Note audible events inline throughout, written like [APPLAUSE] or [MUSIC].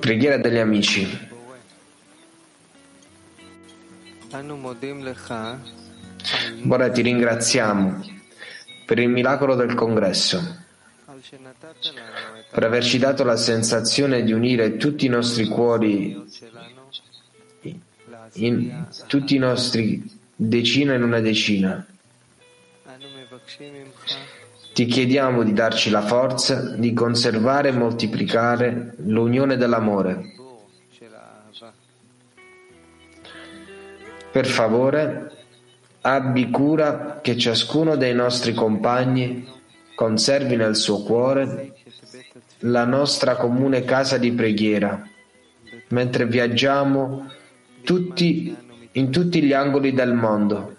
Preghiera degli amici. Ora ti ringraziamo per il miracolo del congresso, per averci dato la sensazione di unire tutti i nostri cuori, in, tutti i nostri decina in una decina. Ti chiediamo di darci la forza di conservare e moltiplicare l'unione dell'amore. Per favore, abbi cura che ciascuno dei nostri compagni conservi nel suo cuore la nostra comune casa di preghiera, mentre viaggiamo tutti, in tutti gli angoli del mondo.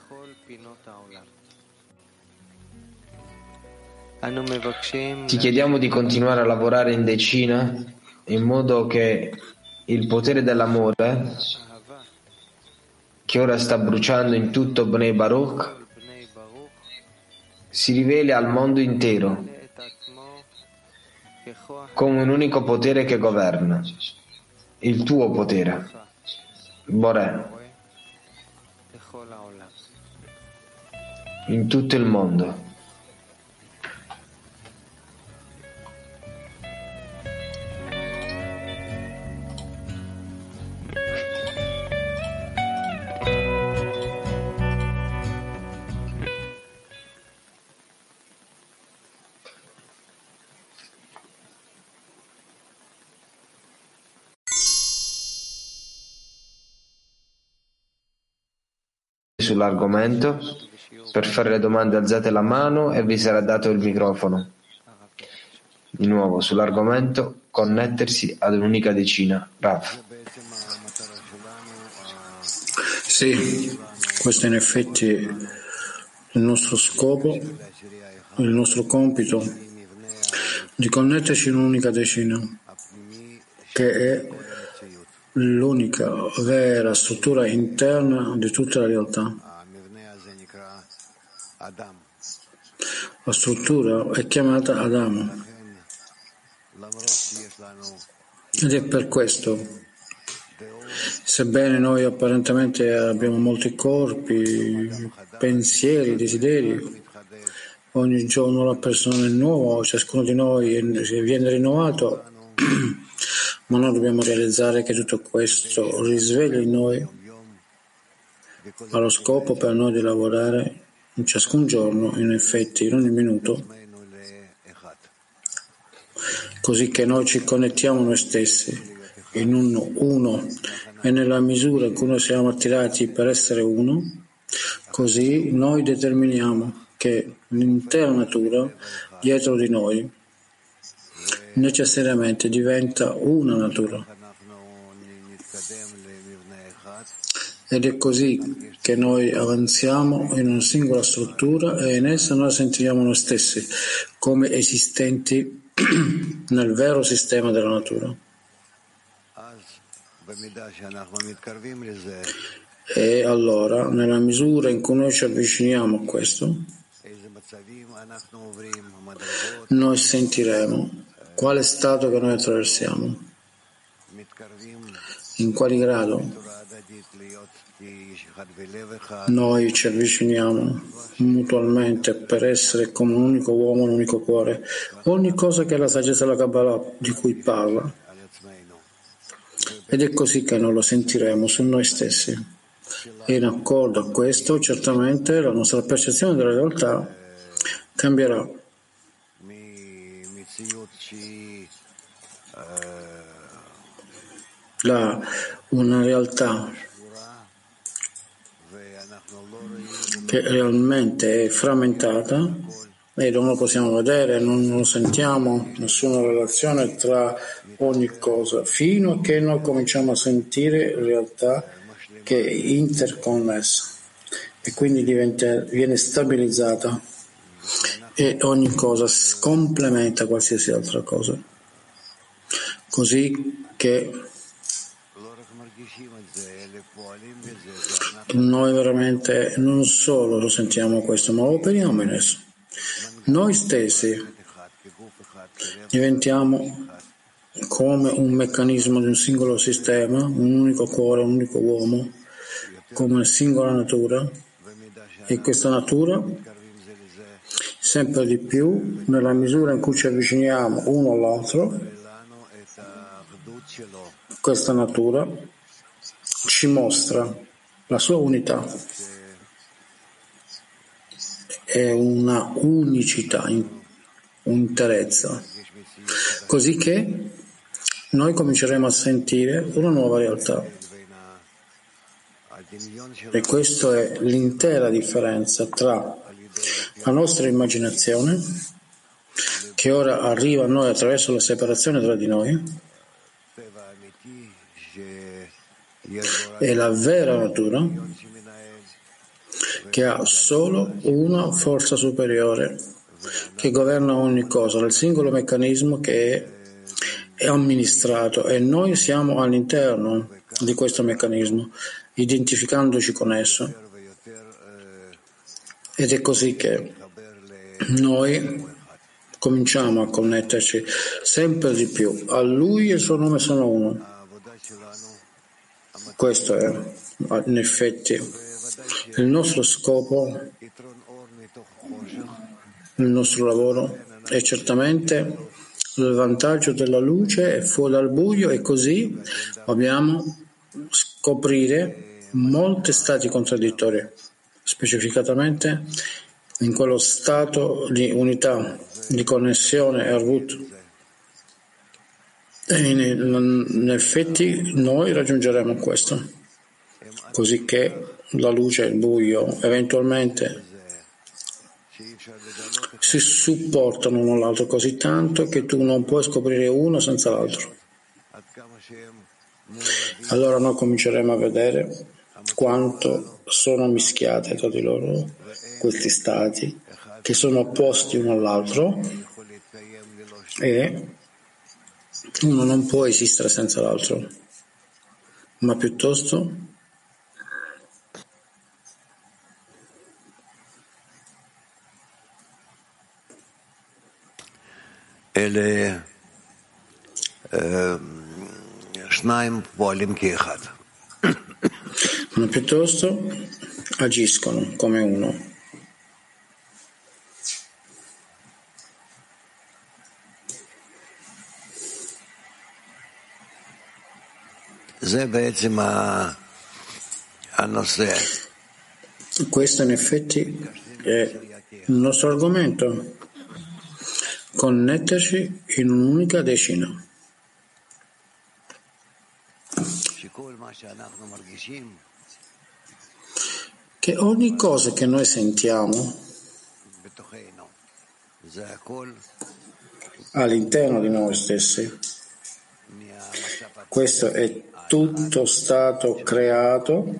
Ti chiediamo di continuare a lavorare in decina in modo che il potere dell'amore che ora sta bruciando in tutto Bnei Baruch si riveli al mondo intero come un unico potere che governa, il tuo potere, Boré, in tutto il mondo. Sull'argomento. Per fare le domande alzate la mano e vi sarà dato il microfono. Di nuovo sull'argomento connettersi ad un'unica decina. Rav. Sì, questo in effetti il nostro scopo, il nostro compito di connetterci in un'unica decina, che è l'unica vera struttura interna di tutta la realtà. La struttura è chiamata Adamo. Ed è per questo, sebbene noi apparentemente abbiamo molti corpi, pensieri, desideri, ogni giorno la persona è nuova, ciascuno di noi viene rinnovato [CLEARS THROAT] ma noi dobbiamo realizzare che tutto questo risveglia in noi ha lo scopo per noi di lavorare in ciascun giorno, in effetti in ogni minuto, così che noi ci connettiamo noi stessi in un uno e nella misura in cui noi siamo attirati per essere uno, così noi determiniamo che l'intera natura dietro di noi necessariamente diventa una natura. Ed è così che noi avanziamo in una singola struttura e in essa noi sentiamo noi stessi come esistenti [CLEARS THROAT] nel vero sistema della natura. E allora, nella misura in cui noi ci avviciniamo a questo, noi sentiremo quale stato che noi attraversiamo? In quale grado? Noi ci avviciniamo mutualmente per essere come un unico uomo, un unico cuore. Ogni cosa che è la saggezza della Kabbalah di cui parla. Ed è così che noi lo sentiremo su noi stessi. E in accordo a questo, certamente la nostra percezione della realtà cambierà. la, una realtà che realmente è frammentata e non lo possiamo vedere, non, non sentiamo nessuna relazione tra ogni cosa, fino a che noi cominciamo a sentire realtà che è interconnessa e quindi diventa, viene stabilizzata e ogni cosa complementa qualsiasi altra cosa. Così che noi veramente non solo lo sentiamo questo, ma lo operiamo in esso. Noi stessi, diventiamo come un meccanismo di un singolo sistema, un unico cuore, un unico uomo, come una singola natura, e questa natura sempre di più, nella misura in cui ci avviciniamo uno all'altro, questa natura ci mostra la sua unità è una unicità, un'interezza, così che noi cominceremo a sentire una nuova realtà. E questa è l'intera differenza tra la nostra immaginazione, che ora arriva a noi attraverso la separazione tra di noi, e la vera natura che ha solo una forza superiore che governa ogni cosa, il singolo meccanismo che è, è amministrato e noi siamo all'interno di questo meccanismo, identificandoci con esso. Ed è così che noi cominciamo a connetterci sempre di più. A Lui e il suo nome sono uno. Questo è, in effetti, il nostro scopo, il nostro lavoro è certamente il vantaggio della luce fuori dal buio e così dobbiamo scoprire molti stati contraddittori specificatamente in quello stato di unità, di connessione e root. E in, effetti noi raggiungeremo questo, così che la luce e il buio eventualmente si supportano l'uno all'altro così tanto che tu non puoi scoprire uno senza l'altro. Allora noi cominceremo a vedere quanto sono mischiate tra di loro questi stati che sono opposti uno all'altro e uno non può esistere senza l'altro, ma piuttosto אלה שניים פועלים כאחד ma piuttosto agiscono come uno. Questo in effetti è il nostro argomento, connetterci in un'unica decina. che ogni cosa che noi sentiamo all'interno di noi stessi, questo è tutto stato creato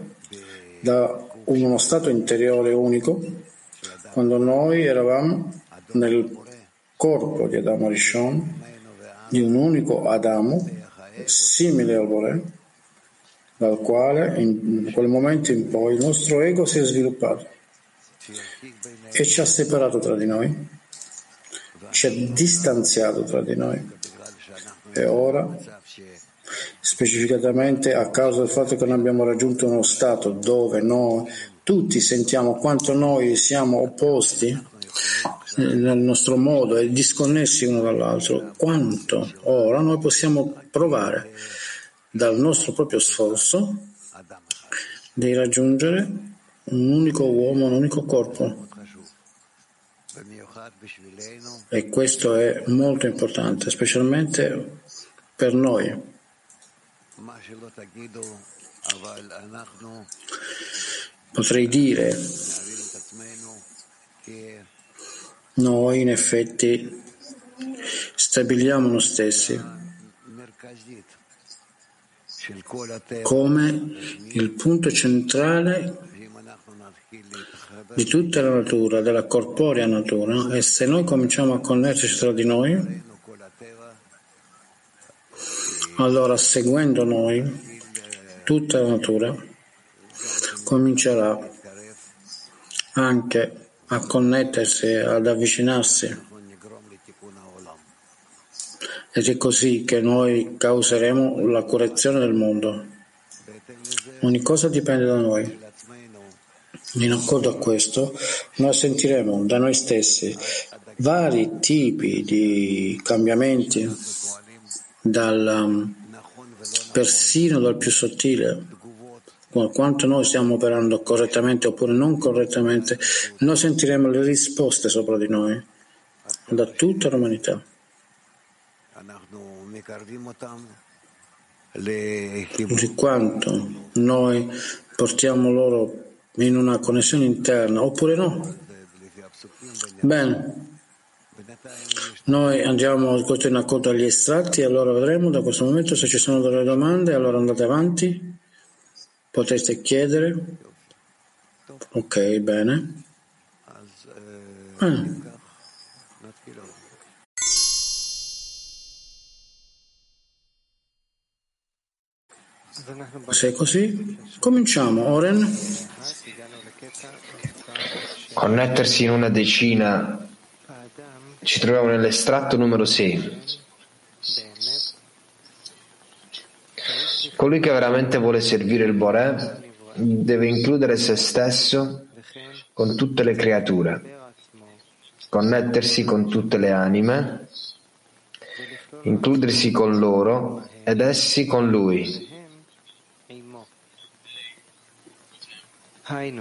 da uno stato interiore unico quando noi eravamo nel corpo di Adamo Rishon, di un unico Adamo, simile al Bore, dal quale in quel momento in poi il nostro ego si è sviluppato e ci ha separato tra di noi, ci ha distanziato tra di noi. E ora, specificatamente a causa del fatto che noi abbiamo raggiunto uno stato dove noi tutti sentiamo quanto noi siamo opposti nel nostro modo e disconnessi uno dall'altro, quanto ora noi possiamo provare dal nostro proprio sforzo di raggiungere un unico uomo, un unico corpo. E questo è molto importante, specialmente per noi. Potrei dire, noi in effetti stabiliamo noi stessi come il punto centrale di tutta la natura, della corporea natura, e se noi cominciamo a connetterci tra di noi, allora seguendo noi, tutta la natura comincerà anche a connettersi, ad avvicinarsi ed è così che noi causeremo la correzione del mondo. Ogni cosa dipende da noi. In accordo a questo, noi sentiremo da noi stessi vari tipi di cambiamenti, dal, persino dal più sottile quanto noi stiamo operando correttamente oppure non correttamente, noi sentiremo le risposte sopra di noi da tutta l'umanità. Di quanto noi portiamo loro in una connessione interna oppure no. Bene, noi andiamo questo in accordo agli estratti allora vedremo da questo momento se ci sono delle domande, allora andate avanti. Potreste chiedere? Ok, bene. bene. Se è così, cominciamo. Oren. Connettersi in una decina. Ci troviamo nell'estratto numero 6. Colui che veramente vuole servire il Boré deve includere se stesso con tutte le creature, connettersi con tutte le anime, includersi con loro ed essi con lui.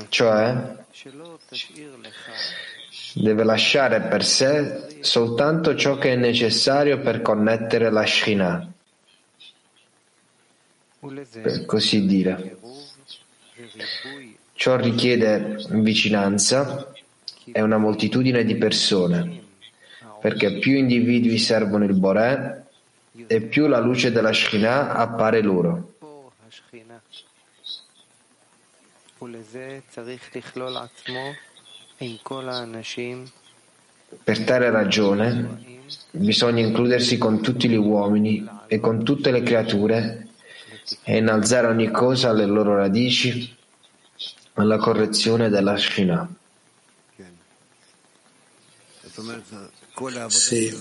Cioè, deve lasciare per sé soltanto ciò che è necessario per connettere la Shekhinah per così dire. Ciò richiede vicinanza e una moltitudine di persone, perché più individui servono il Boré e più la luce della Shekhinah appare loro. Per tale ragione bisogna includersi con tutti gli uomini e con tutte le creature e innalzare ogni cosa alle loro radici alla correzione della Shina. Sì.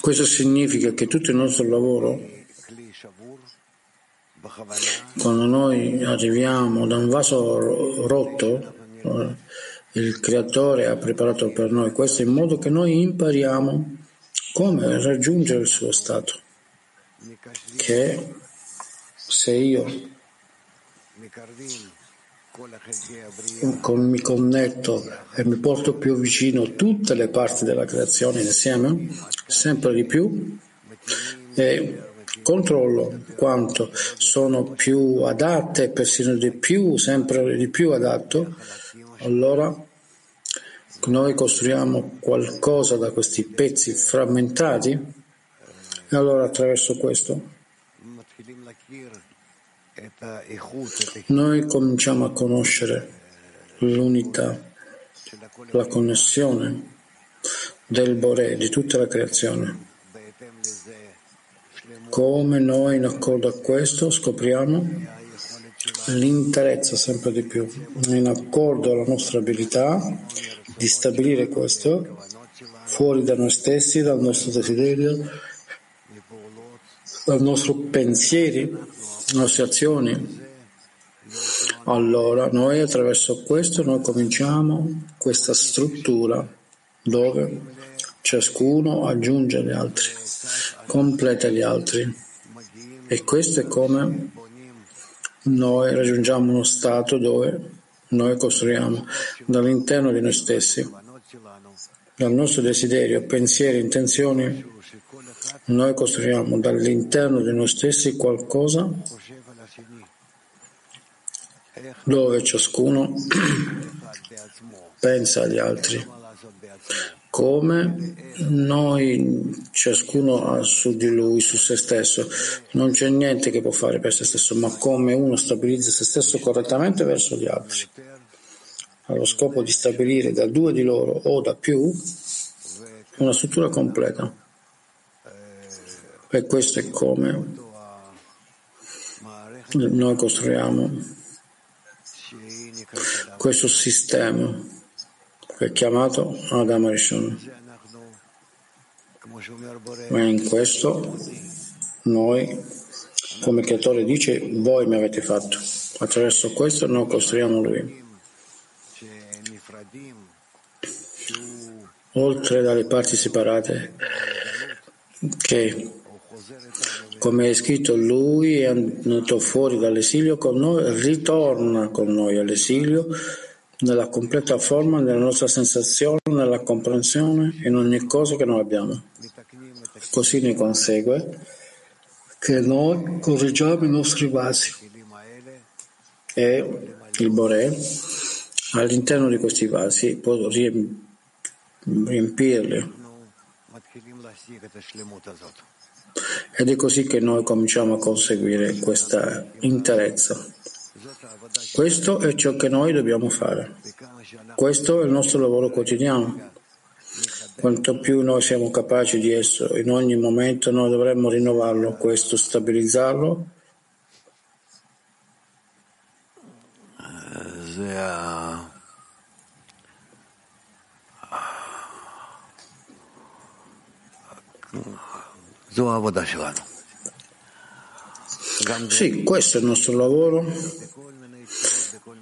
Questo significa che tutto il nostro lavoro, quando noi arriviamo da un vaso rotto, il creatore ha preparato per noi questo in modo che noi impariamo come raggiungere il suo stato, che se io mi connetto e mi porto più vicino tutte le parti della creazione insieme, sempre di più, e controllo quanto sono più adatte, persino di più, sempre di più adatto, allora noi costruiamo qualcosa da questi pezzi frammentati e allora attraverso questo noi cominciamo a conoscere l'unità, la connessione del Boré, di tutta la creazione. Come noi in accordo a questo scopriamo l'interezza sempre di più, in accordo alla nostra abilità di stabilire questo fuori da noi stessi, dal nostro desiderio, dal nostro pensieri, nostre azioni. Allora noi attraverso questo noi cominciamo questa struttura dove ciascuno aggiunge gli altri, completa gli altri. E questo è come noi raggiungiamo uno stato dove noi costruiamo dall'interno di noi stessi, dal nostro desiderio, pensieri, intenzioni, noi costruiamo dall'interno di noi stessi qualcosa dove ciascuno [CLEARS THROAT] pensa agli altri, come noi ciascuno ha su di lui, su se stesso. Non c'è niente che può fare per se stesso, ma come uno stabilizza se stesso correttamente verso gli altri, allo scopo di stabilire da due di loro o da più una struttura completa. E questo è come noi costruiamo questo sistema è chiamato Adam Rishon. Ma in questo noi, come creatore dice, voi mi avete fatto. Attraverso questo noi costruiamo lui. Oltre dalle parti separate, che come è scritto, lui è andato fuori dall'esilio con noi, ritorna con noi all'esilio nella completa forma della nostra sensazione, nella comprensione in ogni cosa che noi abbiamo. Così ne consegue che noi correggiamo i nostri vasi e il Boré all'interno di questi vasi può riempirli. Ed è così che noi cominciamo a conseguire questa interezza. Questo è ciò che noi dobbiamo fare. Questo è il nostro lavoro quotidiano. Quanto più noi siamo capaci di esso in ogni momento, noi dovremmo rinnovarlo, questo, stabilizzarlo. Sì, questo è il nostro lavoro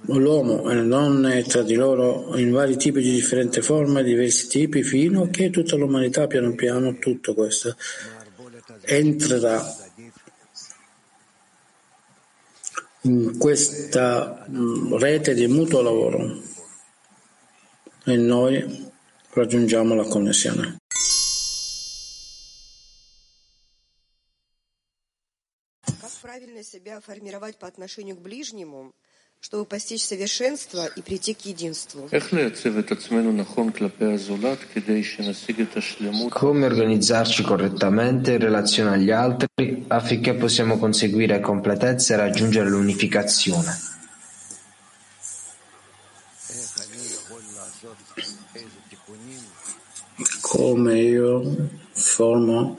l'uomo e le donne tra di loro in vari tipi di differenti forme, diversi tipi, fino a che tutta l'umanità piano piano, tutto questo, entrerà in questa mm, rete di mutuo lavoro e noi raggiungiamo la connessione. Как правильно себя формировать по отношению к ближнему, чтобы постичь совершенство и прийти к единству. Come organizzarci correttamente in relazione agli altri affinché possiamo conseguire completezza e raggiungere l'unificazione. Come io formo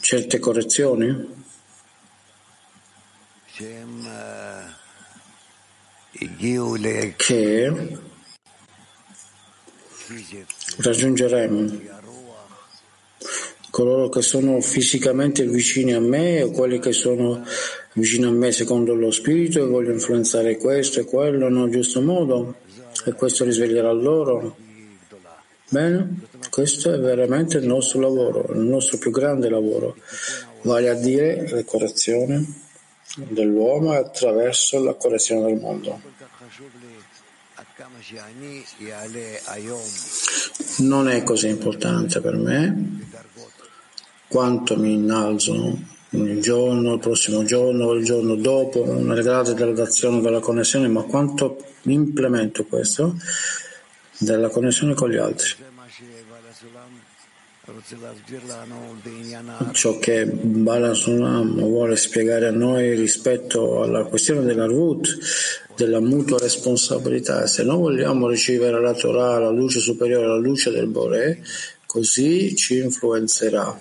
certe correzioni? Che raggiungeremo coloro che sono fisicamente vicini a me o quelli che sono vicini a me secondo lo spirito e voglio influenzare questo e quello nel giusto modo e questo risveglierà loro. Bene, questo è veramente il nostro lavoro, il nostro più grande lavoro, vale a dire la correzione dell'uomo attraverso la correzione del mondo. Non è così importante per me quanto mi innalzo il giorno, il prossimo giorno, il giorno dopo, nelle gradi della dazione della connessione, ma quanto implemento questo della connessione con gli altri. Ciò che Bala Sulam vuole spiegare a noi rispetto alla questione della root, della mutua responsabilità, se noi vogliamo ricevere la Torah, la luce superiore, la luce del Bore, così ci influenzerà.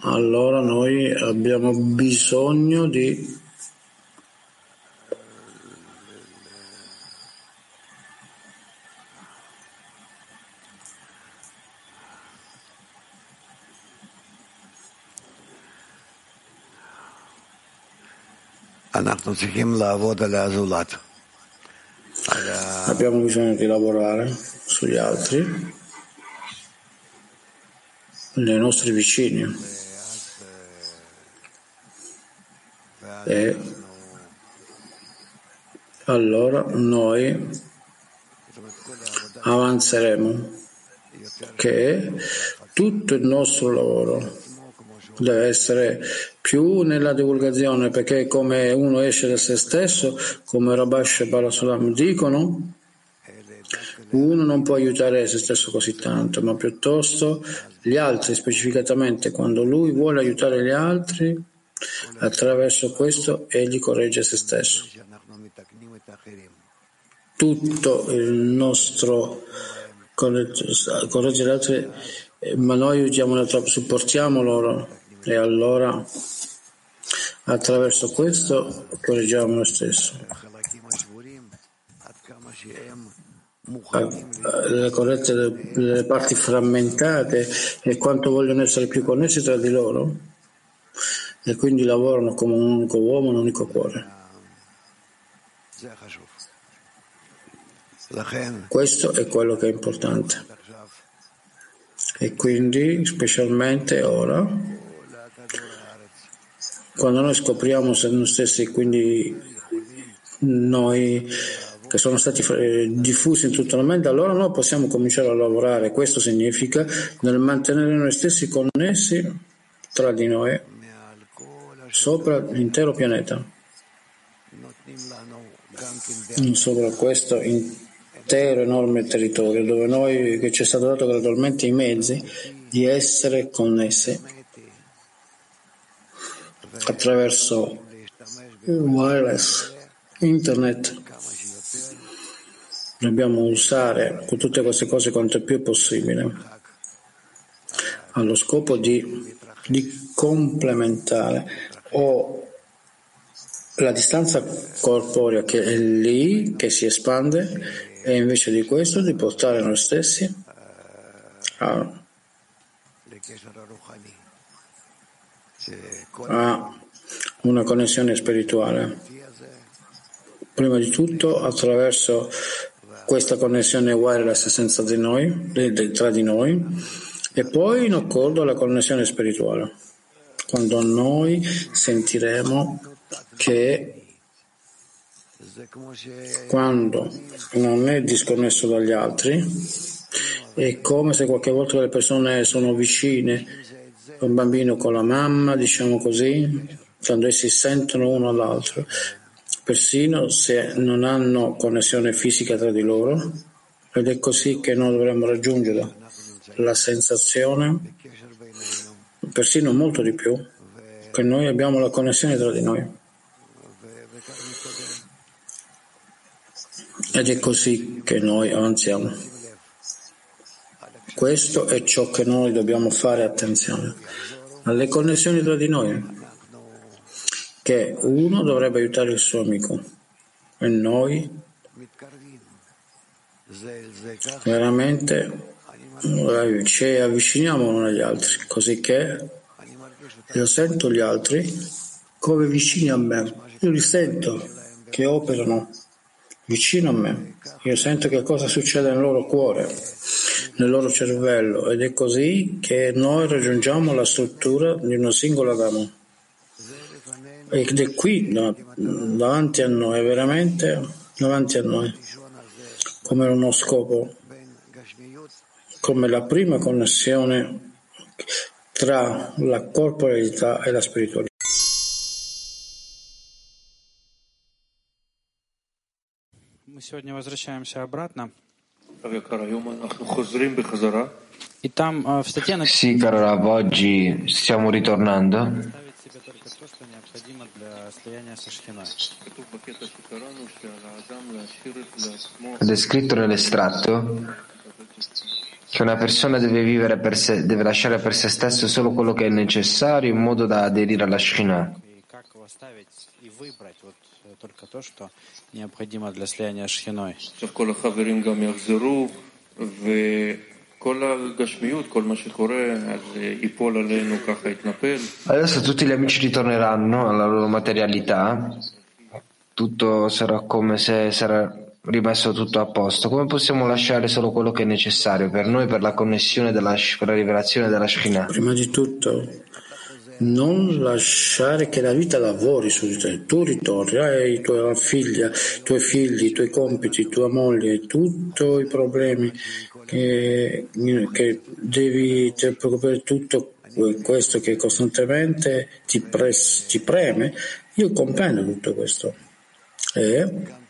Allora noi abbiamo bisogno di Abbiamo bisogno di lavorare sugli altri, nei nostri vicini. E allora noi avanzeremo, che tutto il nostro lavoro deve essere più nella divulgazione, perché come uno esce da se stesso, come Rabash e Balasulam dicono, uno non può aiutare se stesso così tanto, ma piuttosto gli altri specificatamente, quando lui vuole aiutare gli altri, attraverso questo egli corregge se stesso. Tutto il nostro correggere gli altri, ma noi aiutiamo, supportiamo loro e allora attraverso questo correggiamo noi stessi. le corrette le parti frammentate e quanto vogliono essere più connessi tra di loro e quindi lavorano come un unico uomo, un unico cuore. Questo è quello che è importante. E quindi, specialmente ora, quando noi scopriamo se noi stessi, quindi noi che sono stati eh, diffusi in tutto il mondo, allora noi possiamo cominciare a lavorare. Questo significa nel mantenere noi stessi connessi tra di noi sopra l'intero pianeta. Sopra questo intero enorme territorio dove noi, che ci è stato dato gradualmente i mezzi di essere connessi attraverso il wireless, internet. Dobbiamo usare tutte queste cose quanto più possibile allo scopo di, di complementare. O la distanza corporea che è lì, che si espande, e invece di questo di portare noi stessi a, a una connessione spirituale. Prima di tutto attraverso questa connessione wireless senza di noi, tra di noi, e poi in accordo alla connessione spirituale quando noi sentiremo che quando non è disconnesso dagli altri è come se qualche volta le persone sono vicine un bambino con la mamma, diciamo così, quando essi sentono uno all'altro, persino se non hanno connessione fisica tra di loro, ed è così che noi dovremmo raggiungere la sensazione persino molto di più, che noi abbiamo la connessione tra di noi. Ed è così che noi avanziamo. Questo è ciò che noi dobbiamo fare attenzione alle connessioni tra di noi, che uno dovrebbe aiutare il suo amico e noi veramente ci avviciniamo l'uno agli altri, così che io sento gli altri come vicini a me, io li sento che operano vicino a me, io sento che cosa succede nel loro cuore, nel loro cervello ed è così che noi raggiungiamo la struttura di una singola dama. Ed è qui davanti a noi, veramente davanti a noi, come uno scopo come la prima connessione tra la corporeità e la spiritualità. Мы сегодня возвращаемся обратно. И там в статье Sì, caro Rav, oggi stiamo ritornando. È descritto nell'estratto che una persona deve vivere per sé, deve lasciare per se stesso solo quello che è necessario in modo da aderire alla Shekhinah. Adesso tutti gli amici ritorneranno alla loro materialità, tutto sarà come se sarà rimesso tutto a posto, come possiamo lasciare solo quello che è necessario per noi per la connessione della, per la rivelazione della Shekhinah? Prima di tutto, non lasciare che la vita lavori su di te. Tu ritorni, hai tua figlia, i tuoi figli, i tuoi compiti, tua moglie, tutti i problemi che, che devi preoccupare tutto questo che costantemente ti, pres, ti preme. Io comprendo tutto questo. E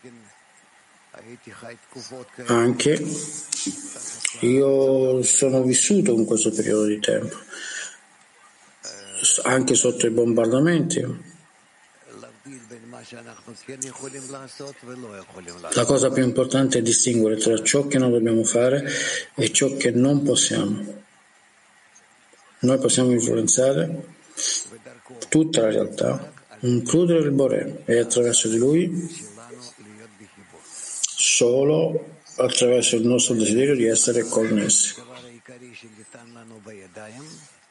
anche io sono vissuto in questo periodo di tempo, anche sotto i bombardamenti. La cosa più importante è distinguere tra ciò che noi dobbiamo fare e ciò che non possiamo. Noi possiamo influenzare tutta la realtà, includere il Bore e attraverso di lui solo attraverso il nostro desiderio di essere connessi.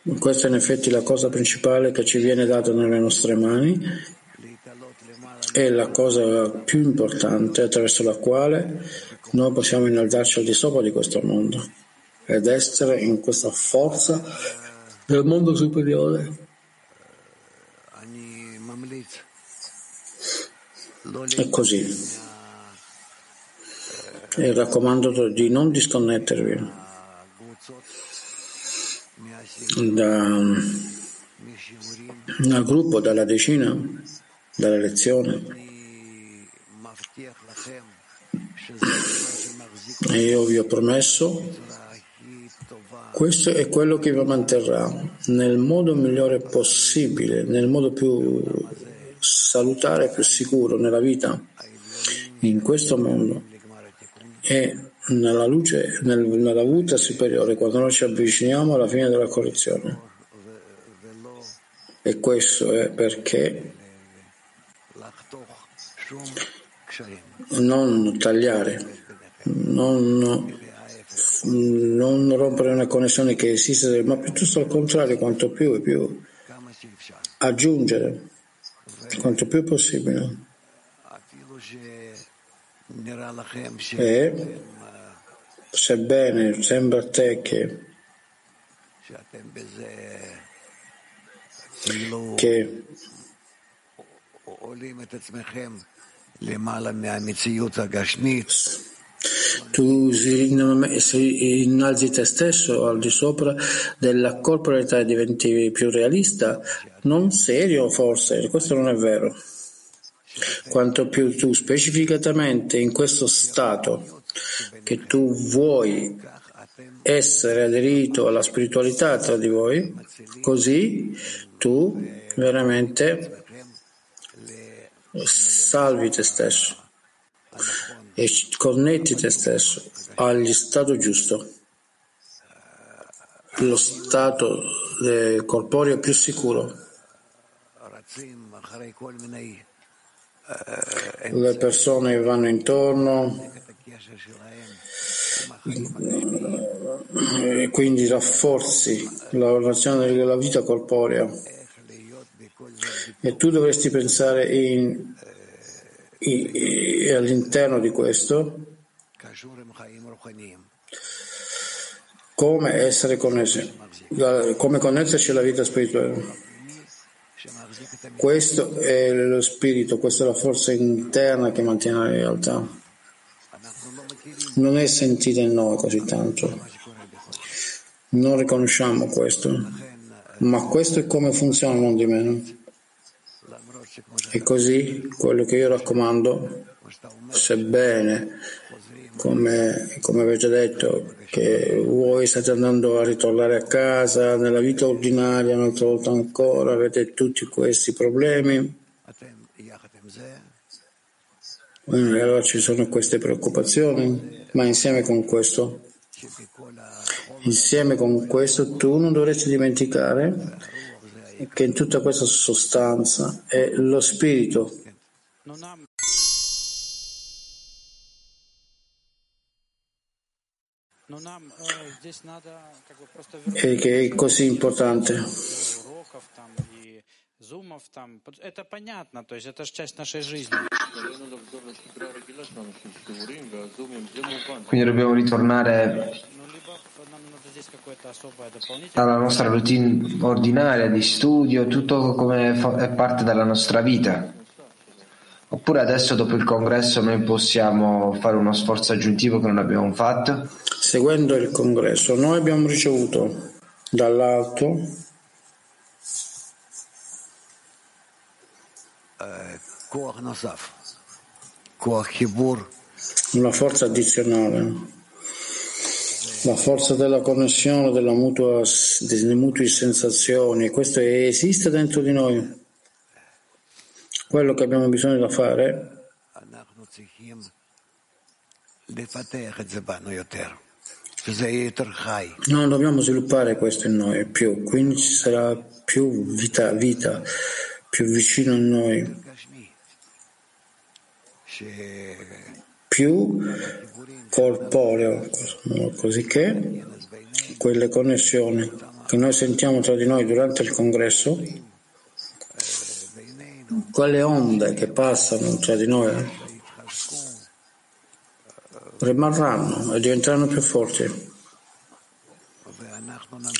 Questa è in effetti la cosa principale che ci viene data nelle nostre mani è la cosa più importante attraverso la quale noi possiamo innalzarci al di sopra di questo mondo ed essere in questa forza del mondo superiore. È così. E raccomando di non disconnettervi da, dal gruppo, dalla decina, dalla lezione. E io vi ho promesso, questo è quello che vi manterrà nel modo migliore possibile, nel modo più salutare, più sicuro nella vita, in questo mondo. E nella luce, nel, nella vita superiore, quando noi ci avviciniamo alla fine della correzione. E questo è perché non tagliare, non, non rompere una connessione che esiste, ma piuttosto al contrario, quanto più e più aggiungere, quanto più possibile. E sebbene sembra a te che, che tu si innalzi te stesso al di sopra della corporalità e diventi più realista, non serio forse, questo non è vero. Quanto più tu specificatamente in questo stato che tu vuoi essere aderito alla spiritualità tra di voi, così tu veramente salvi te stesso e connetti te stesso agli stato giusto, lo stato corporeo più sicuro. Le persone vanno intorno e quindi rafforzi la relazione della vita corporea e tu dovresti pensare in, in, in, all'interno di questo come essere connessi, come connetterci alla vita spirituale. Questo è lo spirito, questa è la forza interna che mantiene la realtà non è sentita in noi così tanto. Non riconosciamo questo, ma questo è come funziona non di meno. E così quello che io raccomando, sebbene, come, come avete detto, che voi state andando a ritornare a casa nella vita ordinaria un'altra volta ancora, avete tutti questi problemi, allora ci sono queste preoccupazioni, ma insieme con questo, insieme con questo tu non dovresti dimenticare che in tutta questa sostanza è lo spirito. E che è così importante. Quindi dobbiamo ritornare alla nostra routine ordinaria di studio, tutto come è parte della nostra vita. Oppure adesso dopo il congresso noi possiamo fare uno sforzo aggiuntivo che non abbiamo fatto? Seguendo il congresso, noi abbiamo ricevuto dall'alto una forza addizionale, la forza della connessione, della mutua, delle mutue sensazioni, questo esiste dentro di noi. Quello che abbiamo bisogno da fare non dobbiamo sviluppare questo in noi più, quindi ci sarà più vita, vita più vicino a noi. Più corporeo, cosicché quelle connessioni che noi sentiamo tra di noi durante il congresso, quelle onde che passano tra di noi rimarranno e diventeranno più forti.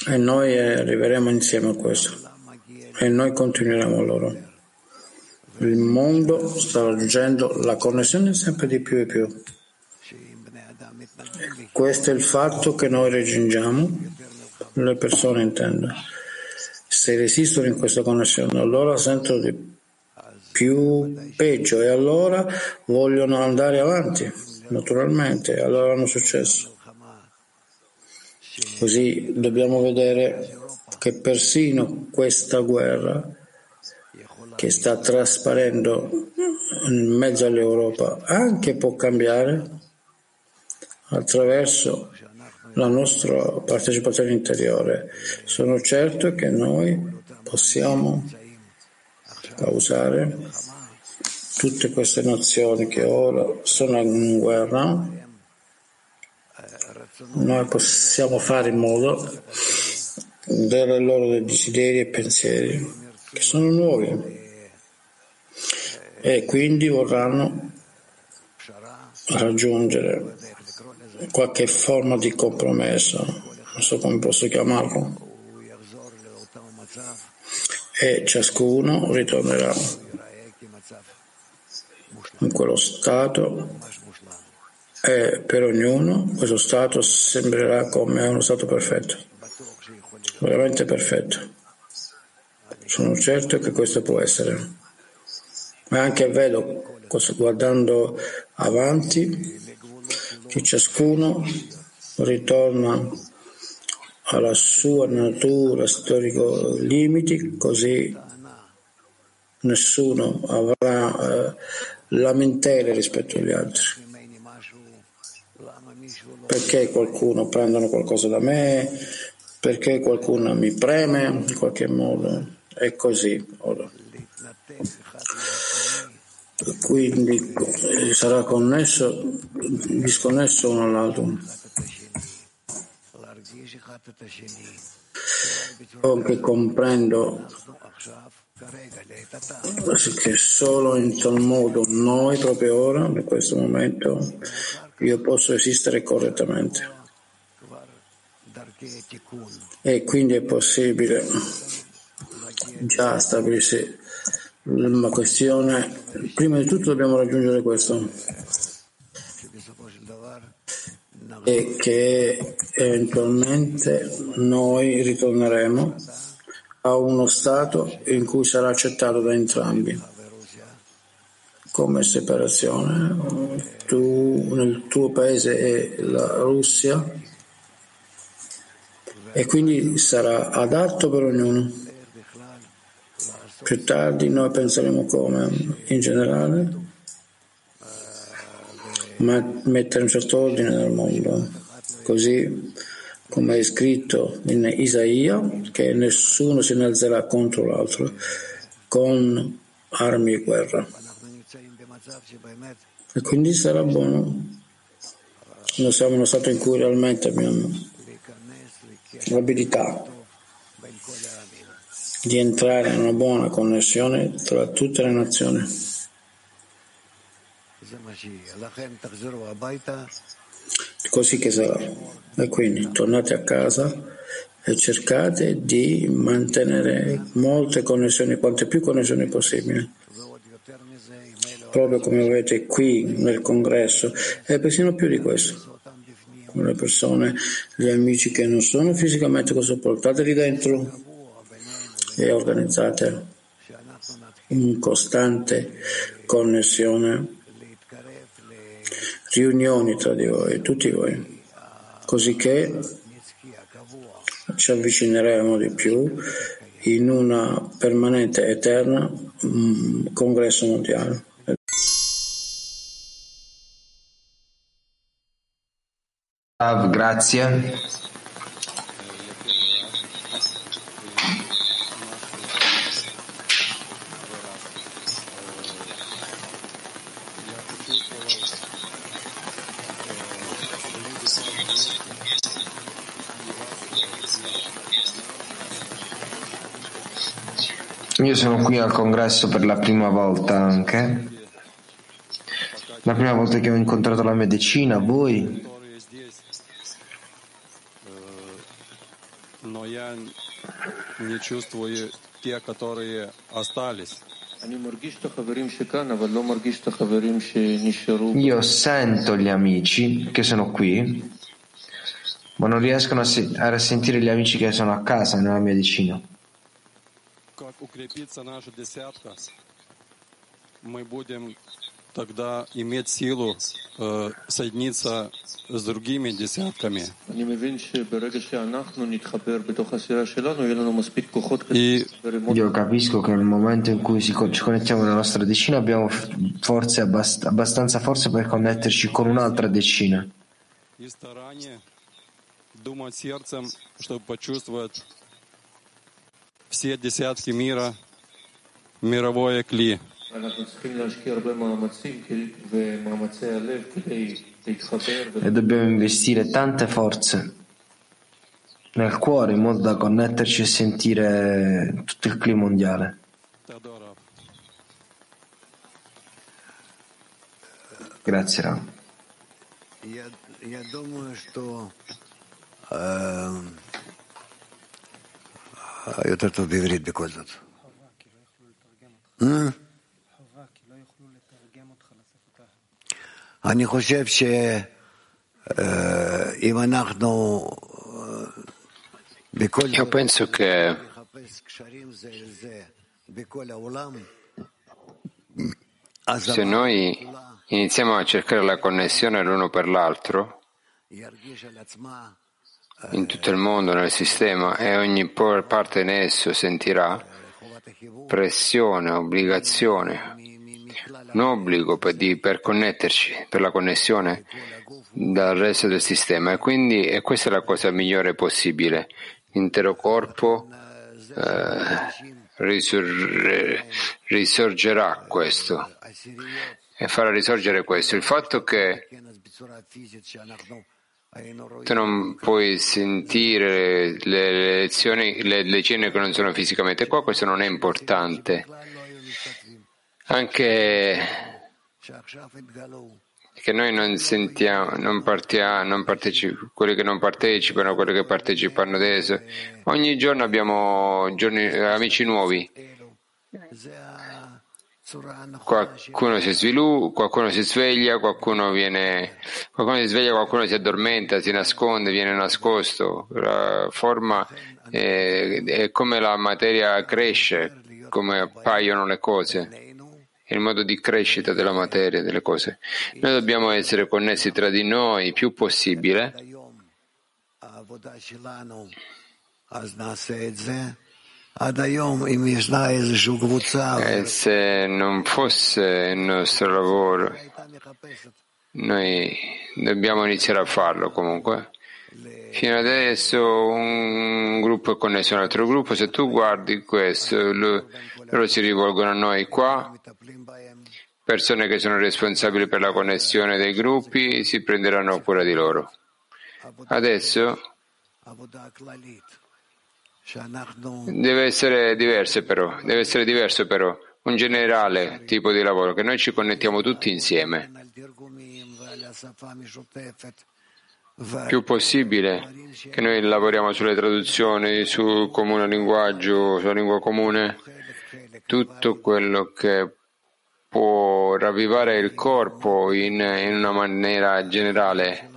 E noi arriveremo insieme a questo. E noi continueremo loro. Il mondo sta raggiungendo la connessione sempre di più e più. Questo è il fatto che noi raggiungiamo, le persone intendo. Se resistono in questa connessione, allora sentono di più peggio e allora vogliono andare avanti, naturalmente, allora hanno successo. Così dobbiamo vedere che persino questa guerra che sta trasparendo in mezzo all'Europa anche può cambiare attraverso la nostra partecipazione interiore. Sono certo che noi possiamo causare tutte queste nazioni che ora sono in guerra. Noi possiamo fare in modo dare loro desideri e pensieri che sono nuovi e quindi vorranno raggiungere qualche forma di compromesso, non so come posso chiamarlo, e ciascuno ritornerà in quello stato e per ognuno questo stato sembrerà come uno stato perfetto, veramente perfetto. Sono certo che questo può essere. Ma anche vedo, guardando avanti, che ciascuno ritorna alla sua natura storico limiti, così nessuno avrà eh, lamentele rispetto agli altri. Perché qualcuno prendono qualcosa da me, perché qualcuno mi preme in qualche modo, è così ora quindi eh, sarà connesso, disconnesso uno all'altro. Anche comprendo che solo in tal modo noi, proprio ora, in questo momento, io posso esistere correttamente. E quindi è possibile già stabilirsi la questione, prima di tutto dobbiamo raggiungere questo e che eventualmente noi ritorneremo a uno stato in cui sarà accettato da entrambi come separazione. Tu nel tuo paese è la Russia e quindi sarà adatto per ognuno. Più tardi noi penseremo come, in generale, ma mettere un certo ordine nel mondo, così come è scritto in Isaia, che nessuno si innalzerà contro l'altro con armi e guerra. E quindi sarà buono. Noi siamo in uno stato in cui realmente abbiamo l'abilità di entrare in una buona connessione tra tutte le nazioni. Così che sarà. E quindi tornate a casa e cercate di mantenere molte connessioni, quante più connessioni possibili. Proprio come avete qui nel congresso e persino più di questo. Con le persone, gli amici che non sono fisicamente così, portateli dentro e organizzate in costante connessione, riunioni tra di voi, tutti voi, così che ci avvicineremo di più in una permanente, eterna mm, congresso mondiale. Grazie. Io sono qui al congresso per la prima volta anche. La prima volta che ho incontrato la medicina, voi. но я не чувствую те, которые остались. Io sento gli amici che sono qui, ma non riescono a, se- a sentire gli amici che sono a casa nella mia decina. Укрепится наша десятка, мы будем тогда иметь силу э, соединиться с другими десятками. И Io capisco che nel momento in cui ci connettiamo nella nostra decina abbiamo forze abbast- abbastanza forze per connetterci con un'altra decina. и старание думать сердцем, чтобы почувствовать все десятки мира, мировое кли. E dobbiamo investire tante forze nel cuore in modo da connetterci e sentire tutto il clima mondiale. Тодоров. Grazie Ram. Я, я думаю, что э, יותר טוב בעברית בכל זאת. אה? אני חושב שאם אנחנו אה, בכל Io penso che נחפש קשרים זה לזה בכל העולם, אז se noi iniziamo a cercare la connessione l'uno per l'altro, ירגיש על עצמה in tutto il mondo, nel sistema, e ogni parte in esso sentirà pressione, obbligazione, un obbligo per, di, per connetterci, per la connessione dal resto del sistema. E quindi e questa è la cosa migliore possibile. L'intero corpo eh, risur- risorgerà questo e farà risorgere questo. Il fatto che tu non puoi sentire le lezioni, le lezioni che non sono fisicamente qua, questo non è importante. Anche che noi non sentiamo, non partiamo, non partecipiamo, quelli che non partecipano, quelli che partecipano adesso. Ogni giorno abbiamo giorni, amici nuovi. Qualcuno si, svilu- qualcuno si sveglia, qualcuno, viene, qualcuno si sveglia, qualcuno si addormenta, si nasconde, viene nascosto. La forma è, eh, è come la materia cresce, come appaiono le cose il modo di crescita della materia, delle cose. Noi dobbiamo essere connessi tra di noi il più possibile. E eh, se non fosse il nostro lavoro, noi dobbiamo iniziare a farlo comunque. Fino adesso un gruppo è connesso a un altro gruppo, se tu guardi questo, loro si rivolgono a noi qua, persone che sono responsabili per la connessione dei gruppi si prenderanno cura di loro. Adesso Deve essere diverso però, deve essere diverso però, un generale tipo di lavoro che noi ci connettiamo tutti insieme. Più possibile che noi lavoriamo sulle traduzioni, sul comune linguaggio, sulla lingua comune, tutto quello che può ravvivare il corpo in, in una maniera generale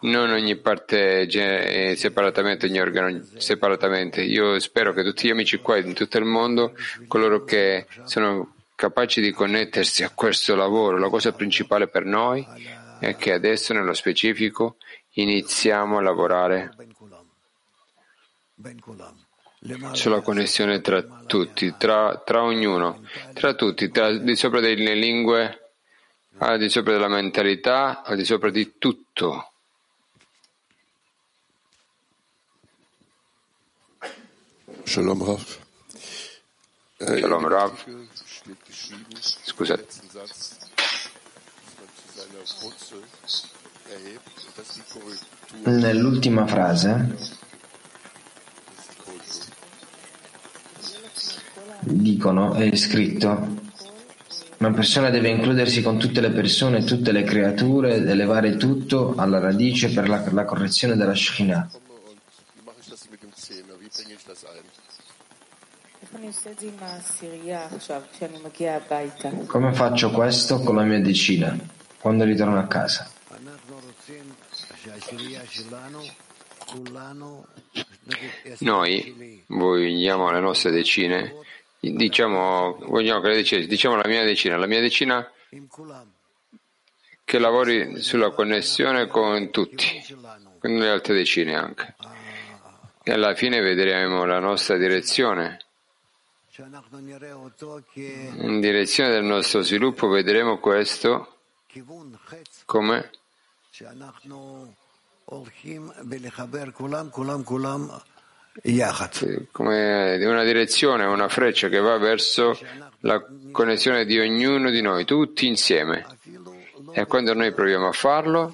non ogni parte eh, separatamente, ogni organo separatamente. Io spero che tutti gli amici qua in tutto il mondo, coloro che sono capaci di connettersi a questo lavoro, la cosa principale per noi è che adesso nello specifico iniziamo a lavorare sulla connessione tra tutti, tra, tra ognuno, tra tutti, tra, di sopra delle lingue al di sopra della mentalità, al di sopra di tutto. Shalom Rav. Äh, Shalom, Rav. Scusate. Nell'ultima frase dicono, è scritto, una persona deve includersi con tutte le persone tutte le creature ed elevare tutto alla radice per la, la correzione della Shekinah. Come faccio questo con la mia decina quando ritorno a casa? Noi vogliamo le nostre decine diciamo, vogliamo che la diciamo la mia decina, la mia decina che lavori sulla connessione con tutti, con le altre decine anche. E alla fine vedremo la nostra direzione. In direzione del nostro sviluppo vedremo questo come come una direzione, una freccia che va verso la connessione di ognuno di noi, tutti insieme. E quando noi proviamo a farlo,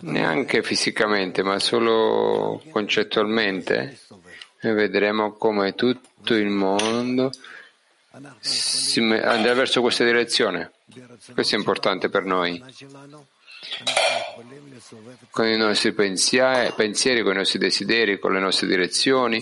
neanche fisicamente, ma solo concettualmente, noi vedremo come tutto il mondo andrà verso questa direzione. Questo è importante per noi con i nostri pensieri, pensieri, con i nostri desideri, con le nostre direzioni.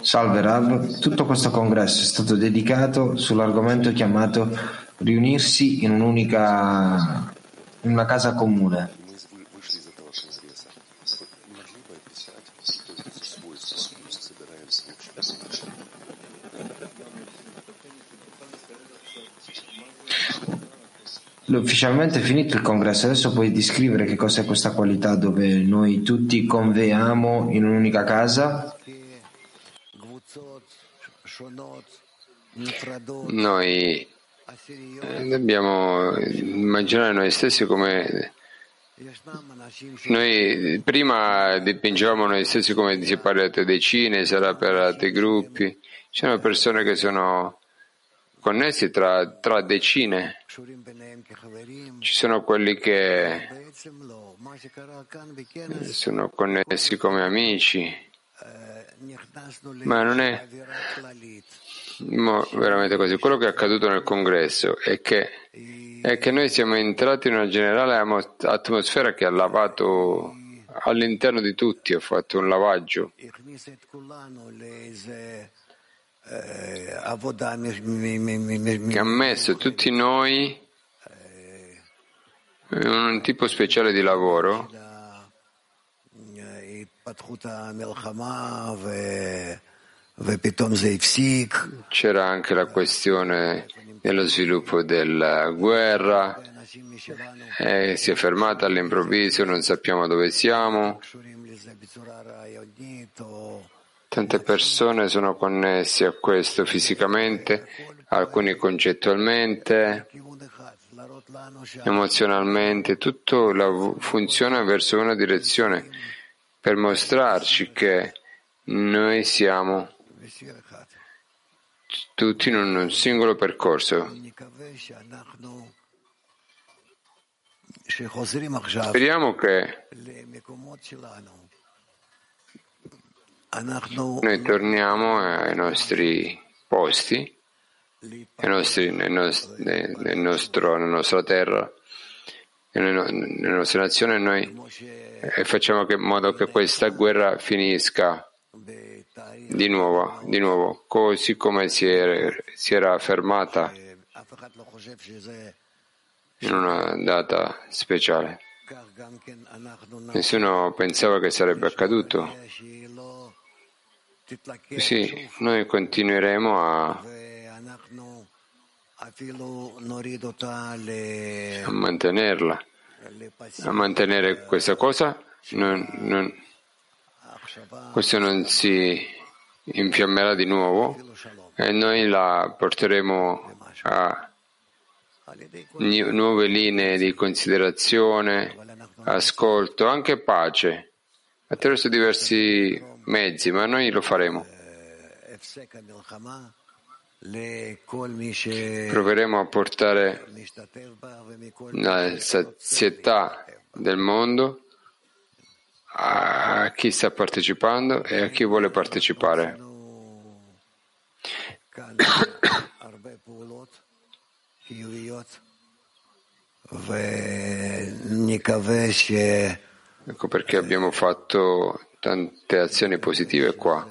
Salve Rav, tutto questo congresso è stato dedicato sull'argomento chiamato riunirsi in un'unica in una casa comune. Ufficialmente è finito il congresso, adesso puoi descrivere che cos'è questa qualità dove noi tutti conveiamo in un'unica casa? Noi Dobbiamo immaginare noi stessi come noi prima dipingevamo noi stessi come si parla di decine, separate gruppi, ci sono persone che sono connessi tra, tra decine, ci sono quelli che sono connessi come amici, ma non è ma veramente così. Quello che è accaduto nel congresso è che, è che noi siamo entrati in una generale atmosfera che ha lavato all'interno di tutti, ha fatto un lavaggio che ha messo tutti noi in un tipo speciale di lavoro c'era anche la questione dello sviluppo della guerra, eh, si è fermata all'improvviso, non sappiamo dove siamo. Tante persone sono connesse a questo fisicamente, alcuni concettualmente, emozionalmente, tutto funziona verso una direzione per mostrarci che noi siamo tutti in un singolo percorso. Speriamo che noi torniamo ai nostri posti, ai nostri, nel nostro, nel nostro, nella nostra terra, nelle nostre nazioni, noi, e facciamo in modo che questa guerra finisca di nuovo, di nuovo, così come si, è, si era fermata in una data speciale. Nessuno pensava che sarebbe accaduto. Sì, noi continueremo a, a mantenerla, a mantenere questa cosa. Non, non, questo non si infiammerà di nuovo e noi la porteremo a nuove linee di considerazione, ascolto, anche pace, attraverso diversi mezzi, ma noi lo faremo. Proveremo a portare la sazietà del mondo a chi sta partecipando e a chi vuole partecipare. Ecco perché abbiamo fatto tante azioni positive qua.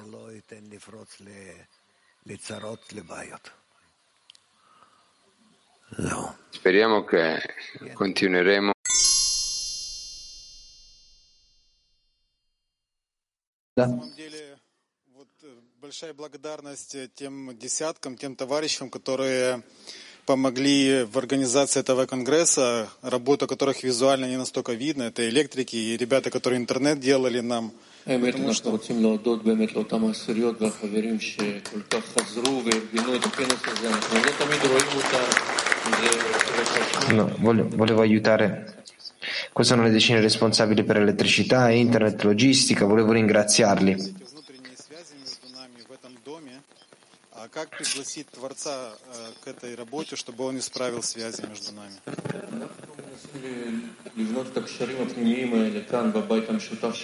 Speriamo che continueremo Да. На самом деле, вот э, большая благодарность э, тем десяткам, тем товарищам, которые помогли в организации этого конгресса, работа которых визуально не настолько видно. Это электрики и ребята, которые интернет делали нам. Потому что... Questa sono le decine responsabili per elettricità, internet, logistica. Volevo ringraziarli.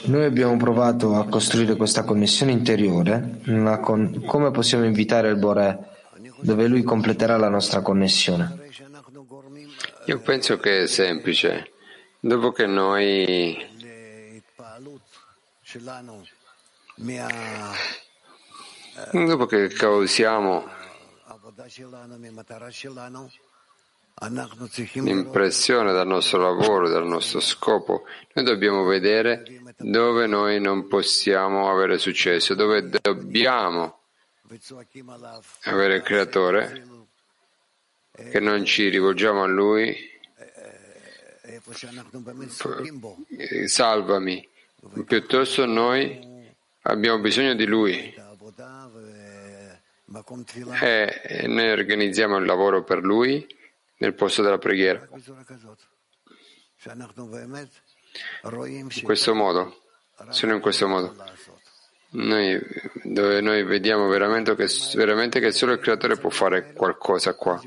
Noi abbiamo provato a costruire questa connessione interiore, ma con, come possiamo invitare il Bore, dove lui completerà la nostra connessione? Io penso che è semplice. Dopo che noi dopo che causiamo l'impressione dal nostro lavoro, dal nostro scopo, noi dobbiamo vedere dove noi non possiamo avere successo, dove dobbiamo avere il creatore, che non ci rivolgiamo a lui salvami, piuttosto noi abbiamo bisogno di lui e noi organizziamo il lavoro per lui nel posto della preghiera. In questo modo, solo in questo modo. Noi, dove noi vediamo veramente che, veramente che solo il creatore può fare qualcosa qua.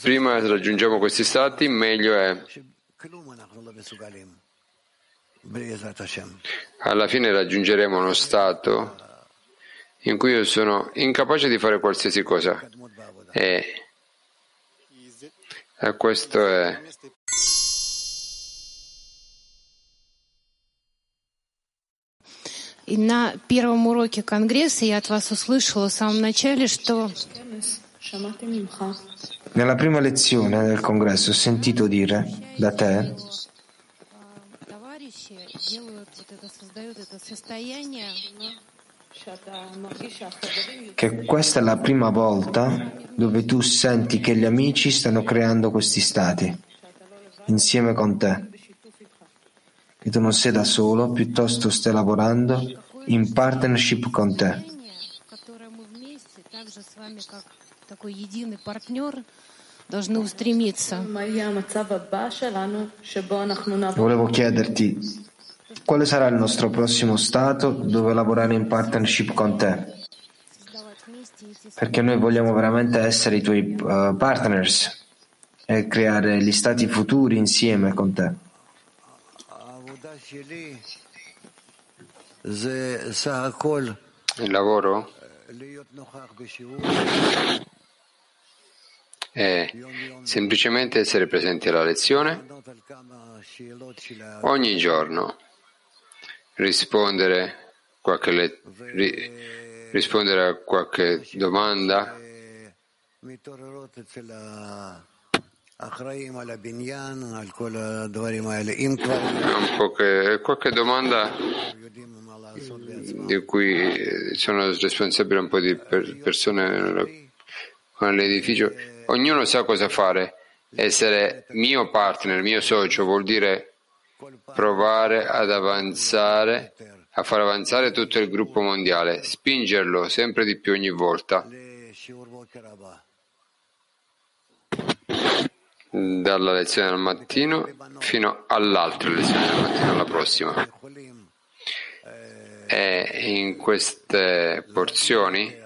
Prima raggiungiamo questi stati, meglio è. Alla fine raggiungeremo uno stato in cui io sono incapace di fare qualsiasi cosa. E, e questo è. И на первом уроке Конгресса я от вас услышала в самом начале, что Nella prima lezione del congresso ho sentito dire da te che questa è la prima volta dove tu senti che gli amici stanno creando questi stati insieme con te, che tu non sei da solo, piuttosto stai lavorando in partnership con te должны устремиться. Volevo chiederti quale sarà il nostro prossimo stato dove lavorare in partnership con te. Perché noi vogliamo veramente essere i tuoi eh, partners e creare gli stati futuri insieme con te. Il lavoro è semplicemente essere presenti alla lezione. Ogni giorno, rispondere, qualche le, ri, rispondere a qualche domanda. Un po che, qualche domanda di cui sono responsabile un po' di per persone nell'edificio Ognuno sa cosa fare. Essere mio partner, mio socio, vuol dire provare ad avanzare, a far avanzare tutto il gruppo mondiale, spingerlo sempre di più ogni volta. Dalla lezione al mattino fino all'altra lezione del mattino, alla prossima. E in queste porzioni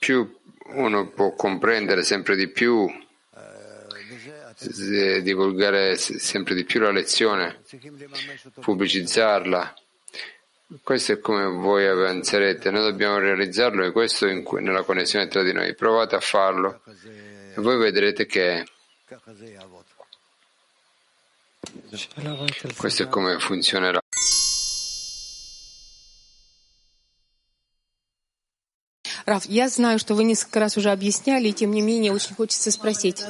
più uno può comprendere sempre di più, divulgare sempre di più la lezione, pubblicizzarla. Questo è come voi avanzerete, noi dobbiamo realizzarlo e questo in, nella connessione tra di noi. Provate a farlo e voi vedrete che questo è come funzionerà. Раф, я знаю, что вы несколько раз уже объясняли, и тем не менее очень хочется спросить.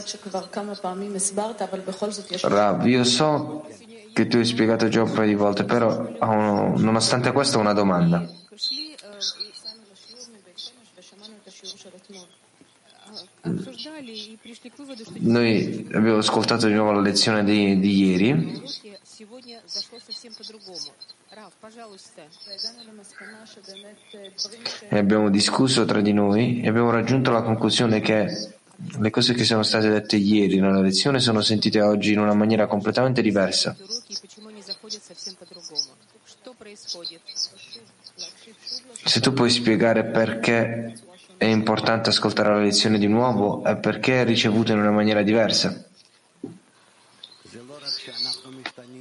Che tu hai spiegato già un paio di volte, però nonostante questo ho una domanda. Noi abbiamo ascoltato di nuovo la lezione di, di ieri e abbiamo discusso tra di noi e abbiamo raggiunto la conclusione che le cose che sono state dette ieri nella lezione sono sentite oggi in una maniera completamente diversa. Se tu puoi spiegare perché è importante ascoltare la lezione di nuovo e perché è ricevuta in una maniera diversa.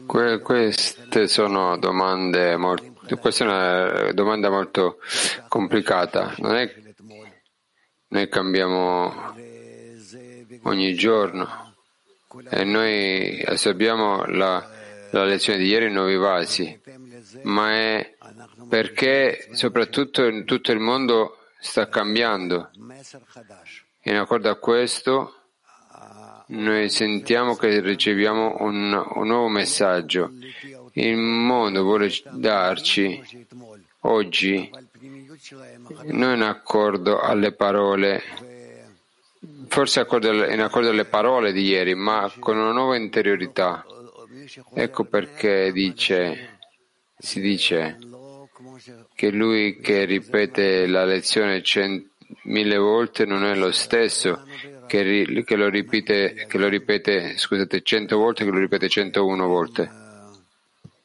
Que- queste sono domande molto, questa è una domanda molto complicata. Non è noi cambiamo ogni giorno e noi assorbiamo la, la lezione di ieri in nuovi vasi, ma è perché soprattutto in tutto il mondo sta cambiando. In accordo a questo noi sentiamo che riceviamo un, un nuovo messaggio. Il mondo vuole darci oggi non in accordo alle parole, forse in accordo alle parole di ieri, ma con una nuova interiorità. Ecco perché dice, si dice che lui che ripete la lezione cent- mille volte non è lo stesso che, che, lo ripete, che lo ripete, scusate, cento volte che lo ripete 101 volte.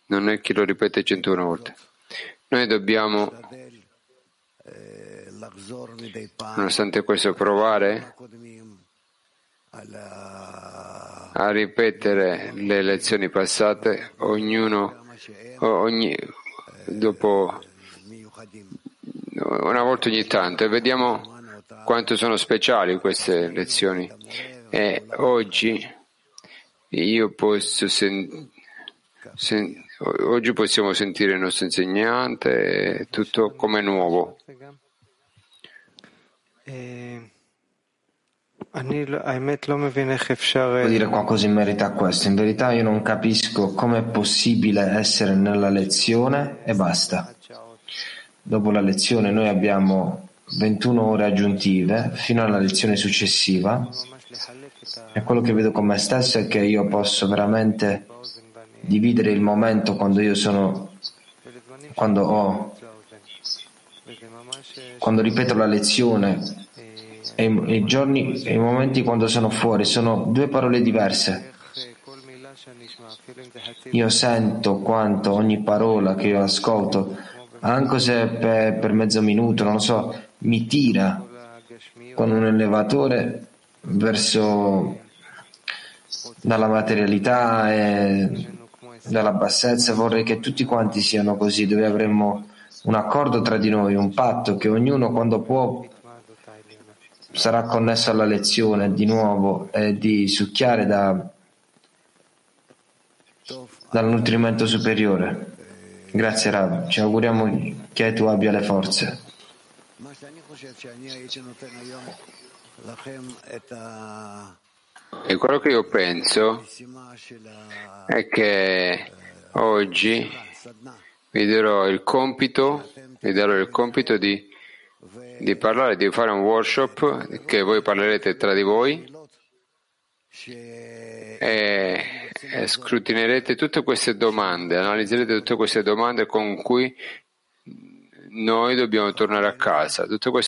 Non è chi lo ripete 101 volte. Noi dobbiamo, nonostante questo, provare a ripetere le lezioni passate, ognuno, ogni, dopo una volta ogni tanto e vediamo quanto sono speciali queste lezioni. E oggi io posso sen- sen- oggi possiamo sentire il nostro insegnante tutto come nuovo. Devo dire qualcosa in merito a questo. In verità io non capisco come è possibile essere nella lezione e basta. Dopo la lezione noi abbiamo 21 ore aggiuntive fino alla lezione successiva. E quello che vedo con me stesso è che io posso veramente dividere il momento quando io sono quando ho quando ripeto la lezione e i, giorni e i momenti quando sono fuori. Sono due parole diverse. Io sento quanto ogni parola che io ascolto anche se per, per mezzo minuto non lo so mi tira con un elevatore verso dalla materialità e dalla bassezza. Vorrei che tutti quanti siano così, dove avremmo un accordo tra di noi, un patto che ognuno quando può sarà connesso alla lezione di nuovo e di succhiare da, dal nutrimento superiore. Grazie Rav, ci auguriamo che tu abbia le forze. E quello che io penso è che oggi vi darò il compito, darò il compito di, di parlare, di fare un workshop che voi parlerete tra di voi e, e scrutinerete tutte queste domande, analizzerete tutte queste domande con cui noi dobbiamo tornare a casa. Tutte queste